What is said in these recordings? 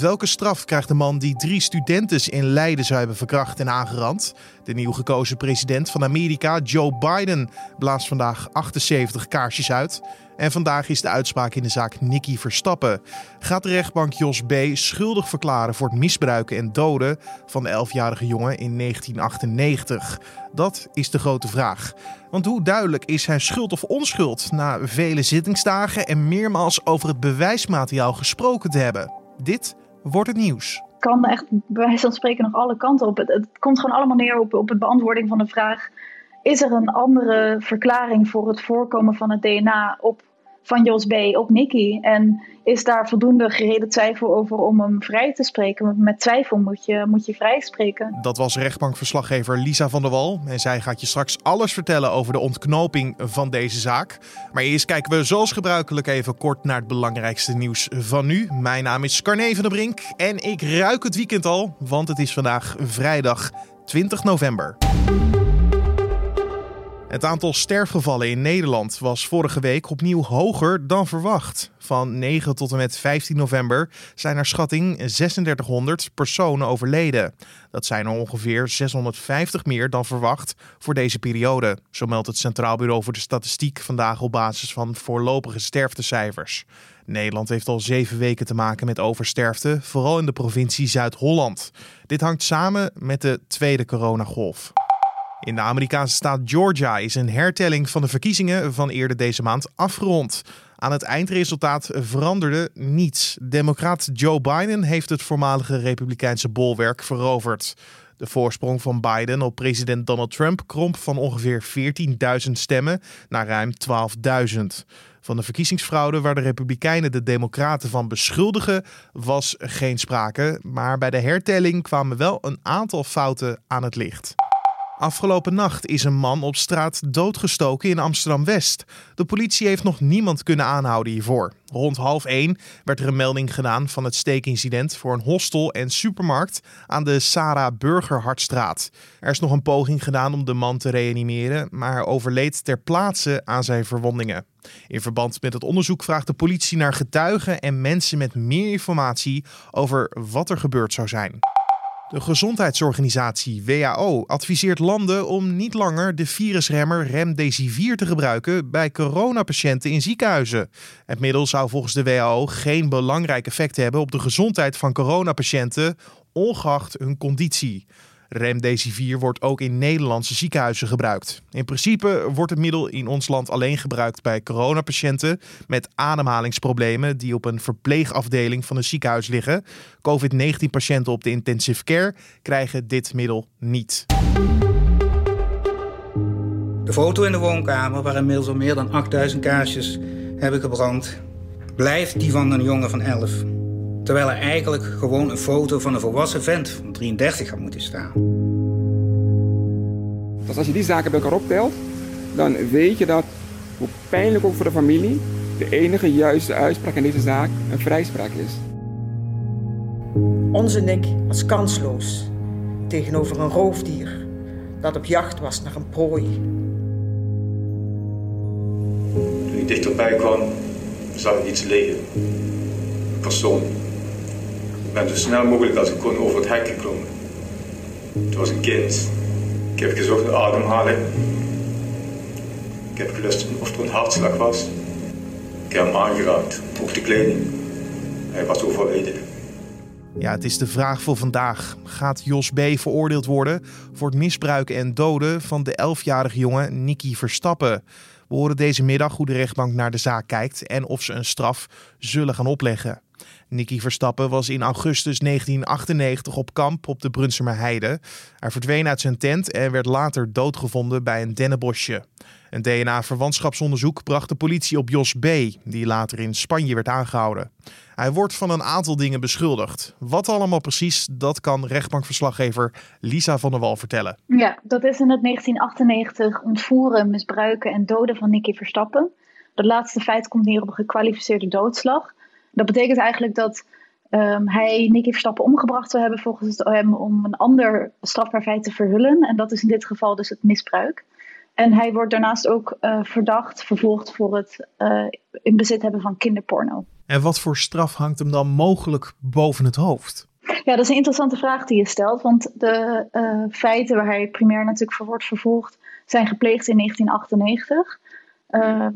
Welke straf krijgt de man die drie studenten in Leiden zou hebben verkracht en aangerand? De nieuw gekozen president van Amerika, Joe Biden, blaast vandaag 78 kaarsjes uit. En vandaag is de uitspraak in de zaak Nicky Verstappen. Gaat de rechtbank Jos B. schuldig verklaren voor het misbruiken en doden van de 11-jarige jongen in 1998? Dat is de grote vraag. Want hoe duidelijk is hij schuld of onschuld na vele zittingsdagen en meermaals over het bewijsmateriaal gesproken te hebben? Dit wordt het nieuws. Kan echt bij wijze van spreken nog alle kanten op. Het, komt gewoon allemaal neer op, op het beantwoording van de vraag: is er een andere verklaring voor het voorkomen van het DNA op van Jos B. op Nicky? En is daar voldoende gereden twijfel over om hem vrij te spreken? Met twijfel moet je, moet je vrij spreken. Dat was rechtbankverslaggever Lisa van der Wal. En zij gaat je straks alles vertellen over de ontknoping van deze zaak. Maar eerst kijken we zoals gebruikelijk even kort naar het belangrijkste nieuws van nu. Mijn naam is Carne van der Brink en ik ruik het weekend al, want het is vandaag vrijdag 20 november. Het aantal sterfgevallen in Nederland was vorige week opnieuw hoger dan verwacht. Van 9 tot en met 15 november zijn naar schatting 3600 personen overleden. Dat zijn er ongeveer 650 meer dan verwacht voor deze periode. Zo meldt het Centraal Bureau voor de Statistiek vandaag op basis van voorlopige sterftecijfers. Nederland heeft al zeven weken te maken met oversterfte, vooral in de provincie Zuid-Holland. Dit hangt samen met de tweede coronagolf. In de Amerikaanse staat Georgia is een hertelling van de verkiezingen van eerder deze maand afgerond. Aan het eindresultaat veranderde niets. Democraat Joe Biden heeft het voormalige Republikeinse bolwerk veroverd. De voorsprong van Biden op president Donald Trump kromp van ongeveer 14.000 stemmen naar ruim 12.000. Van de verkiezingsfraude waar de Republikeinen de Democraten van beschuldigen, was geen sprake. Maar bij de hertelling kwamen wel een aantal fouten aan het licht. Afgelopen nacht is een man op straat doodgestoken in Amsterdam-West. De politie heeft nog niemand kunnen aanhouden hiervoor. Rond half één werd er een melding gedaan van het steekincident voor een hostel en supermarkt aan de Sarah Burgerhartstraat. Er is nog een poging gedaan om de man te reanimeren, maar overleed ter plaatse aan zijn verwondingen. In verband met het onderzoek vraagt de politie naar getuigen en mensen met meer informatie over wat er gebeurd zou zijn. De gezondheidsorganisatie WHO adviseert landen om niet langer de virusremmer Remdesivir te gebruiken bij coronapatiënten in ziekenhuizen. Het middel zou volgens de WHO geen belangrijk effect hebben op de gezondheid van coronapatiënten, ongeacht hun conditie. Remdesivir wordt ook in Nederlandse ziekenhuizen gebruikt. In principe wordt het middel in ons land alleen gebruikt bij coronapatiënten met ademhalingsproblemen die op een verpleegafdeling van een ziekenhuis liggen. COVID-19-patiënten op de intensive care krijgen dit middel niet. De foto in de woonkamer, waar inmiddels al meer dan 8000 kaarsjes hebben gebrand, blijft die van een jongen van 11. Terwijl er eigenlijk gewoon een foto van een volwassen vent van 33 had moeten staan. Dus als je die zaken bij elkaar optelt, dan weet je dat, hoe pijnlijk ook voor de familie, de enige juiste uitspraak in deze zaak een vrijspraak is. Onze Nick was kansloos tegenover een roofdier dat op jacht was naar een prooi. Toen ik dichterbij kwam, zag ik iets liggen. Een persoon. Ben zo snel mogelijk als ik kon over het hek geklommen. Het was een kind. Ik heb gezocht naar ademhaling. Ik heb gelust of er een hartslag was. Ik heb hem aangeraakt, ook de kleding. Hij was overleden. Ja, het is de vraag voor vandaag. Gaat Jos B. veroordeeld worden voor het misbruiken en doden van de 11-jarige jongen Nicky Verstappen? We horen deze middag hoe de rechtbank naar de zaak kijkt en of ze een straf zullen gaan opleggen. Nicky Verstappen was in augustus 1998 op kamp op de Brunsumer Heide. Hij verdween uit zijn tent en werd later doodgevonden bij een dennenbosje. Een DNA-verwantschapsonderzoek bracht de politie op Jos B., die later in Spanje werd aangehouden. Hij wordt van een aantal dingen beschuldigd. Wat allemaal precies, dat kan rechtbankverslaggever Lisa van der Wal vertellen. Ja, dat is in het 1998 ontvoeren, misbruiken en doden van Nicky Verstappen. Dat laatste feit komt neer op een gekwalificeerde doodslag. Dat betekent eigenlijk dat um, hij Nicky Verstappen omgebracht zou hebben volgens het OM om een ander strafbaar feit te verhullen. En dat is in dit geval dus het misbruik. En hij wordt daarnaast ook verdacht, vervolgd voor het in bezit hebben van kinderporno. En wat voor straf hangt hem dan mogelijk boven het hoofd? Ja, dat is een interessante vraag die je stelt. Want de feiten waar hij primair natuurlijk voor wordt vervolgd, zijn gepleegd in 1998. Ehm,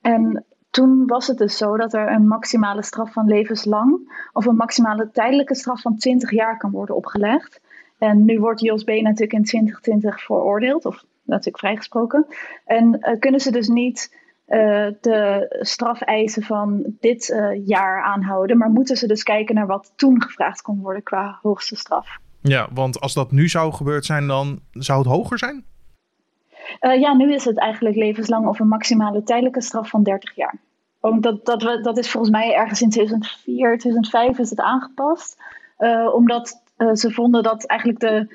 en toen was het dus zo dat er een maximale straf van levenslang of een maximale tijdelijke straf van 20 jaar kan worden opgelegd. En nu wordt Jos B. natuurlijk in 2020 veroordeeld, of natuurlijk vrijgesproken. En uh, kunnen ze dus niet uh, de strafeisen van dit uh, jaar aanhouden, maar moeten ze dus kijken naar wat toen gevraagd kon worden qua hoogste straf. Ja, want als dat nu zou gebeurd zijn, dan zou het hoger zijn? Uh, ja, nu is het eigenlijk levenslang of een maximale tijdelijke straf van 30 jaar. Omdat dat, dat, dat is volgens mij ergens in 2004, 2005 is het aangepast. Uh, omdat uh, ze vonden dat eigenlijk de,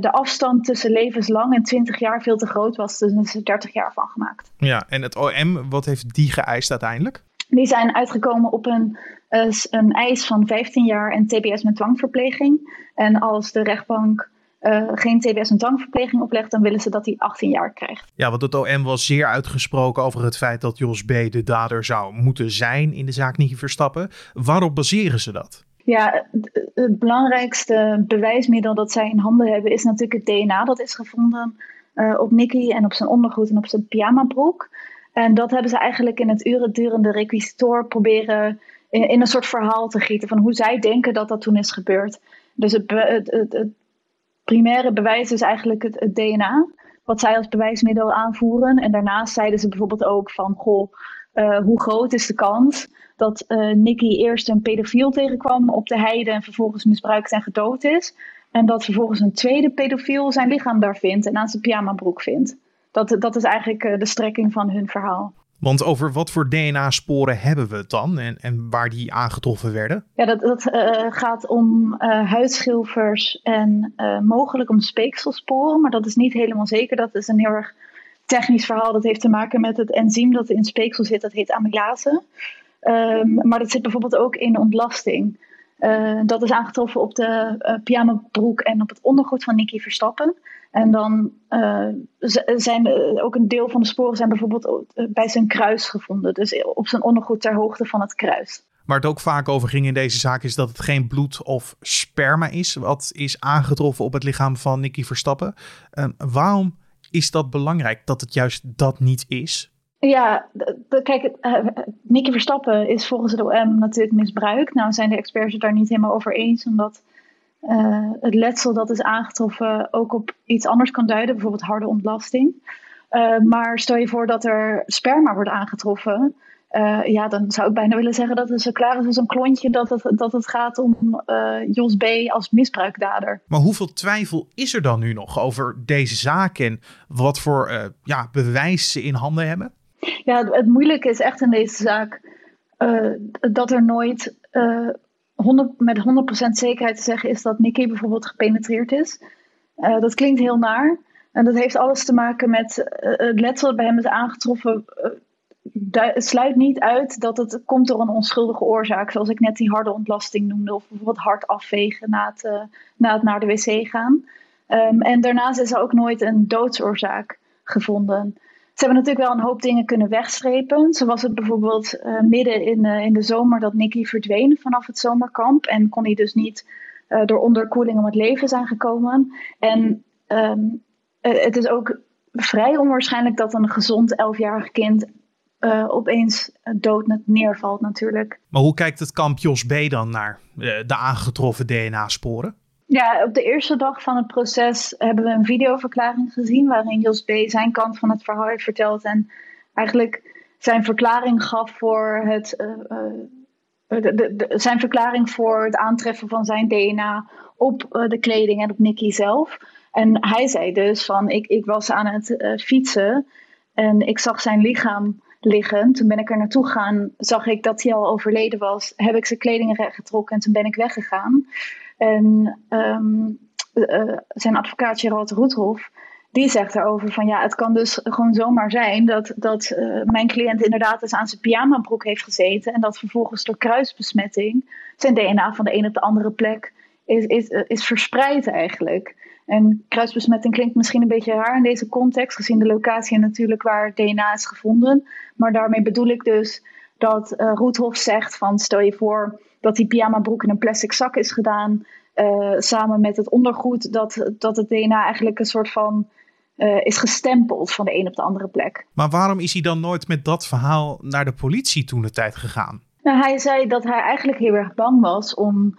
de afstand tussen levenslang en 20 jaar veel te groot was. Dus er is er 30 jaar van gemaakt. Ja, en het OM, wat heeft die geëist uiteindelijk? Die zijn uitgekomen op een, een eis van 15 jaar en TBS met dwangverpleging. En als de rechtbank uh, geen TBS en dwangverpleging oplegt, dan willen ze dat hij 18 jaar krijgt. Ja, want het OM was zeer uitgesproken over het feit dat Jos B. de dader zou moeten zijn in de zaak Nicky Verstappen. Waarop baseren ze dat? Ja, het, belangrijkste bewijsmiddel dat zij in handen hebben is natuurlijk het DNA. Dat is gevonden uh, op Nicky en op zijn ondergoed en op zijn pyjamabroek. En dat hebben ze eigenlijk in het uren durende requisitor proberen in, in, een soort verhaal te gieten van hoe zij denken dat dat toen is gebeurd. Dus het, het, het, primaire bewijs is eigenlijk het, DNA, wat zij als bewijsmiddel aanvoeren. En daarnaast zeiden ze bijvoorbeeld ook van, goh, uh, hoe groot is de kans dat uh, Nicky eerst een pedofiel tegenkwam op de heide en vervolgens misbruikt en gedood is. En dat vervolgens een tweede pedofiel zijn lichaam daar vindt en aan zijn pyjamabroek vindt. Dat, dat is eigenlijk uh, de strekking van hun verhaal. Want over wat voor DNA-sporen hebben we het dan en, en waar die aangetroffen werden? Ja, dat, dat uh, gaat om uh, huidschilfers en uh, mogelijk om speekselsporen, maar dat is niet helemaal zeker. Dat is een heel erg technisch verhaal. Dat heeft te maken met het enzym dat in speeksel zit, dat heet amylase. Um, maar dat zit bijvoorbeeld ook in ontlasting. dat is aangetroffen op de pyjamabroek en op het ondergoed van Nicky Verstappen. En dan uh, zijn ook een deel van de sporen zijn bijvoorbeeld bij zijn kruis gevonden. Dus op zijn ondergoed ter hoogte van het kruis. Waar het ook vaak over ging in deze zaak is dat het geen bloed of sperma is. Wat is aangetroffen op het lichaam van Nicky Verstappen. Uh, waarom is dat belangrijk dat het juist dat niet is? Ja, kijk, uh, Nicky Verstappen is volgens het OM natuurlijk misbruikt. Nou zijn de experts het daar niet helemaal over eens. Omdat uh, het letsel dat is aangetroffen ook op iets anders kan duiden, bijvoorbeeld harde ontlasting. Uh, maar stel je voor dat er sperma wordt aangetroffen. Uh, ja, dan zou ik bijna willen zeggen dat het zo klaar is als een klontje dat het, dat het gaat om Jos B. als misbruikdader. Maar hoeveel twijfel is er dan nu nog over deze zaak en wat voor ja, bewijs ze in handen hebben? Ja, het, het moeilijke is echt in deze zaak dat er nooit 100, met 100% zekerheid te zeggen is dat Nicky bijvoorbeeld gepenetreerd is. Uh, dat klinkt heel naar. En dat heeft alles te maken met uh, het letsel dat bij hem is aangetroffen. Uh, sluit niet uit dat het komt door een onschuldige oorzaak. Zoals ik net die harde ontlasting noemde. Of bijvoorbeeld hard afvegen na het, na het naar de wc gaan. Um, en daarnaast is er ook nooit een doodsoorzaak gevonden. Ze hebben natuurlijk wel een hoop dingen kunnen wegstrepen. Zo was het bijvoorbeeld uh, midden in, uh, in de zomer dat Nicky verdween vanaf het zomerkamp. En kon hij dus niet uh, door onderkoeling om het leven zijn gekomen. En um, het is ook vrij onwaarschijnlijk dat een gezond elfjarig kind opeens dood neervalt natuurlijk. Maar hoe kijkt het kamp Jos B dan naar de aangetroffen DNA-sporen? Ja, op de eerste dag van het proces hebben we een videoverklaring gezien waarin Jos B. zijn kant van het verhaal heeft verteld en eigenlijk zijn verklaring gaf voor het, uh, uh, de, de, zijn verklaring voor het aantreffen van zijn DNA op uh, de kleding en op Nicky zelf. En hij zei dus van ik, ik was aan het fietsen en ik zag zijn lichaam liggen. Toen ben ik er naartoe gegaan, zag ik dat hij al overleden was. Heb ik zijn kleding getrokken en toen ben ik weggegaan. En um, uh, zijn advocaat Gerald Roethoff, die zegt daarover van ja, het kan dus gewoon zomaar zijn dat, dat uh, mijn cliënt inderdaad eens aan zijn pyjamabroek heeft gezeten en dat vervolgens door kruisbesmetting zijn DNA van de een op de andere plek is, is, is verspreid eigenlijk. En kruisbesmetting klinkt misschien een beetje raar in deze context, gezien de locatie natuurlijk waar DNA is gevonden. Maar daarmee bedoel ik dus dat uh, Roethoff zegt van stel je voor dat die pyjamabroek in een plastic zak is gedaan, uh, samen met het ondergoed, dat, dat het DNA eigenlijk een soort van uh, is gestempeld van de een op de andere plek. Maar waarom is hij dan nooit met dat verhaal naar de politie toen de tijd gegaan? Nou, hij zei dat hij eigenlijk heel erg bang was om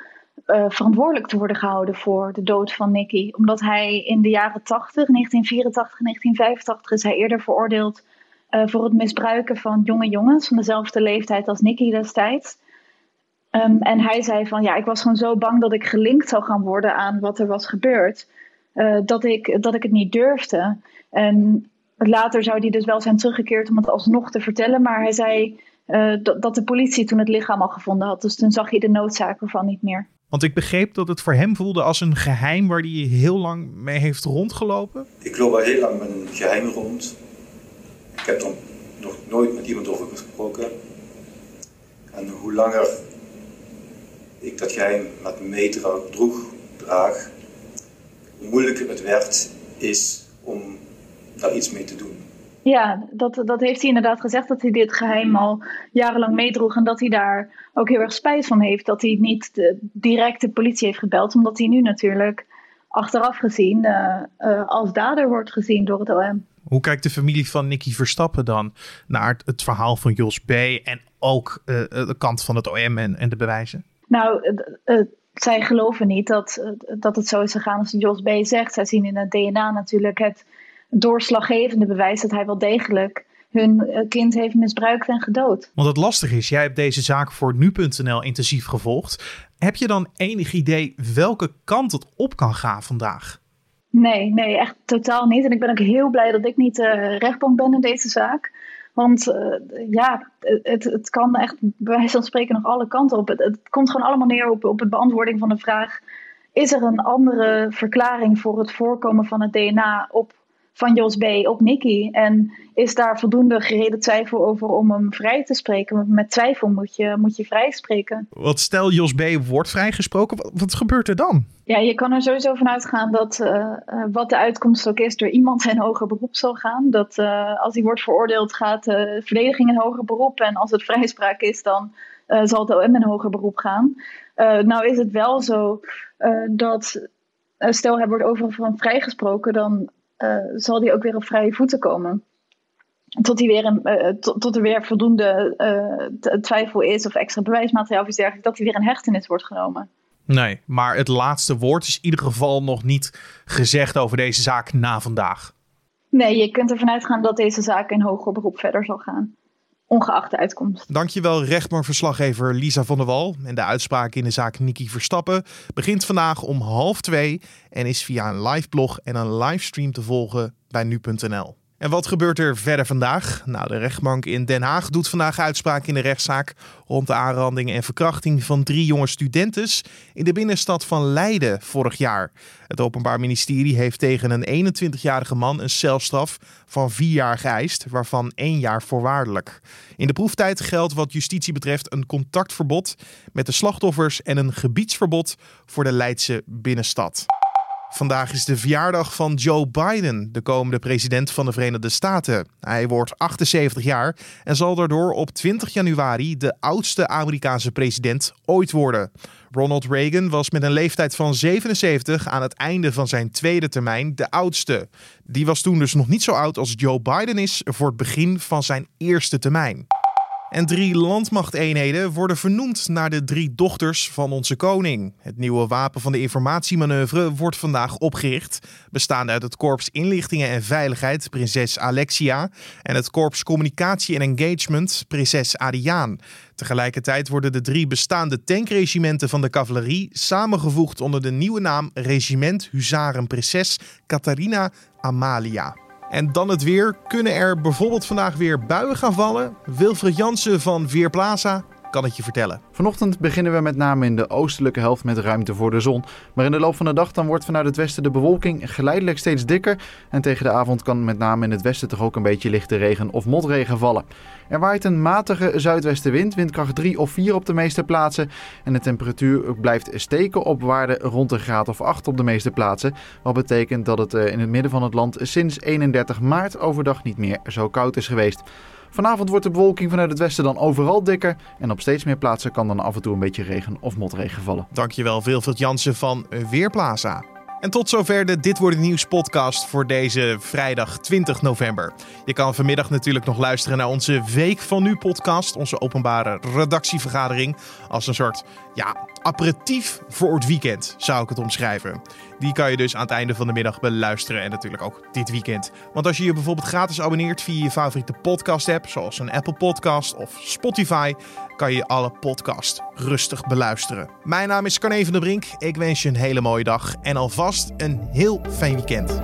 uh, verantwoordelijk te worden gehouden voor de dood van Nicky. Omdat hij in de jaren 80, 1984, 1985 is hij eerder veroordeeld uh, voor het misbruiken van jonge jongens van dezelfde leeftijd als Nicky destijds. Um, en hij zei van ja, ik was gewoon zo bang dat ik gelinkt zou gaan worden aan wat er was gebeurd. Uh, dat, ik, dat ik het niet durfde. En later zou hij dus wel zijn teruggekeerd om het alsnog te vertellen. Maar hij zei uh, dat, dat de politie toen het lichaam al gevonden had. Dus toen zag hij de noodzaak ervan niet meer. Want ik begreep dat het voor hem voelde als een geheim waar hij heel lang mee heeft rondgelopen. Ik loop al heel lang met een geheim rond. Ik heb er nog nooit met iemand over gesproken. En hoe langer ik dat geheim met me meedroeg, draag, hoe moeilijker het werd is om daar iets mee te doen. Ja, dat, dat heeft hij inderdaad gezegd, dat hij dit geheim al jarenlang meedroeg. En dat hij daar ook heel erg spijt van heeft dat hij niet de, direct de politie heeft gebeld. Omdat hij nu natuurlijk achteraf gezien uh, uh, als dader wordt gezien door het OM. Hoe kijkt de familie van Nicky Verstappen dan naar het, het verhaal van Jos B. en ook uh, de kant van het OM en, en de bewijzen? Nou, zij geloven niet dat, dat het zo is gegaan als Jos B. zegt. Zij zien in het DNA natuurlijk het doorslaggevende bewijs dat hij wel degelijk hun kind heeft misbruikt en gedood. Want het lastige is, jij hebt deze zaak voor nu.nl intensief gevolgd. Heb je dan enig idee welke kant het op kan gaan vandaag? Nee, nee, echt totaal niet. En ik ben ook heel blij dat ik niet uh, rechtbank ben in deze zaak. Want uh, ja, het, het kan echt bij wijze van spreken nog alle kanten op. Het, komt gewoon allemaal neer op, op het beantwoording van de vraag... is er een andere verklaring voor het voorkomen van het DNA op van Jos B. op Nicky. En is daar voldoende gereden twijfel over om hem vrij te spreken? Met twijfel moet je, moet je vrij spreken. Wat stel Jos B. wordt vrijgesproken, wat gebeurt er dan? Ja, je kan er sowieso van uitgaan dat uh, uh, wat de uitkomst ook is, door iemand in hoger beroep zal gaan. Dat uh, als hij wordt veroordeeld, gaat de verdediging in hoger beroep. En als het vrijspraak is, dan zal het OM in hoger beroep gaan. nou is het wel zo dat, stel hij wordt overal vrijgesproken, dan zal die ook weer op vrije voeten komen. Tot, die weer een, tot, tot, er weer voldoende twijfel is of extra bewijsmateriaal of iets dergelijks, dat hij weer in hechtenis wordt genomen. Nee, maar het laatste woord is in ieder geval nog niet gezegd over deze zaak na vandaag. Nee, je kunt ervan uitgaan dat deze zaak in hoger beroep verder zal gaan ongeacht de uitkomst. Dankjewel rechtbankverslaggever Lisa van der Wal. En de uitspraak in de zaak Niki Verstappen begint vandaag om half twee en is via een live blog en een livestream te volgen bij nu.nl. En wat gebeurt er verder vandaag? Nou, de rechtbank in Den Haag doet vandaag uitspraak in de rechtszaak rond de aanranding en verkrachting van drie jonge studentes in de binnenstad van Leiden vorig jaar. Het Openbaar Ministerie heeft tegen een 21-jarige man een celstraf van vier jaar geëist, waarvan één jaar voorwaardelijk. In de proeftijd geldt wat justitie betreft een contactverbod met de slachtoffers en een gebiedsverbod voor de Leidse binnenstad. Vandaag is de verjaardag van Joe Biden, de komende president van de Verenigde Staten. Hij wordt 78 jaar en zal daardoor op 20 januari de oudste Amerikaanse president ooit worden. Ronald Reagan was met een leeftijd van 77 aan het einde van zijn tweede termijn de oudste. Die was toen dus nog niet zo oud als Joe Biden is voor het begin van zijn eerste termijn. En drie landmachteenheden worden vernoemd naar de drie dochters van onze koning. Het nieuwe wapen van de informatiemanoeuvre wordt vandaag opgericht, bestaande uit het Korps Inlichtingen en Veiligheid, prinses Alexia, en het Korps Communicatie en Engagement, prinses Ariaan. Tegelijkertijd worden de drie bestaande tankregimenten van de cavalerie samengevoegd onder de nieuwe naam Regiment Huzaren Prinses Catharina Amalia. En dan het weer. Kunnen er bijvoorbeeld vandaag weer buien gaan vallen? Wilfred Jansen van Weerplaza. Kan het je vertellen. Vanochtend beginnen we met name in de oostelijke helft met ruimte voor de zon. Maar in de loop van de dag dan wordt vanuit het westen de bewolking geleidelijk steeds dikker. En tegen de avond kan met name in het westen toch ook een beetje lichte regen of motregen vallen. Er waait een matige zuidwestenwind, windkracht 3 of 4 op de meeste plaatsen. En de temperatuur blijft steken op waarde rond een graad of 8 op de meeste plaatsen. Wat betekent dat het in het midden van het land sinds 31 maart overdag niet meer zo koud is geweest. Vanavond wordt de bewolking vanuit het westen dan overal dikker. En op steeds meer plaatsen kan dan af en toe een beetje regen of motregen vallen. Dankjewel Wilfried Jansen van Weerplaza. En tot zover de Dit Wordt Het Nieuws podcast voor deze vrijdag 20 november. Je kan vanmiddag natuurlijk nog luisteren naar onze Week van Nu podcast. Onze openbare redactievergadering. Als een soort ja, aperitief voor het weekend zou ik het omschrijven. Die kan je dus aan het einde van de middag beluisteren. En natuurlijk ook dit weekend. Want als je je bijvoorbeeld gratis abonneert via je favoriete podcast app. Zoals een Apple podcast of Spotify kan je alle podcast rustig beluisteren. Mijn naam is Carne van der Brink. Ik wens je een hele mooie dag en alvast een heel fijn weekend.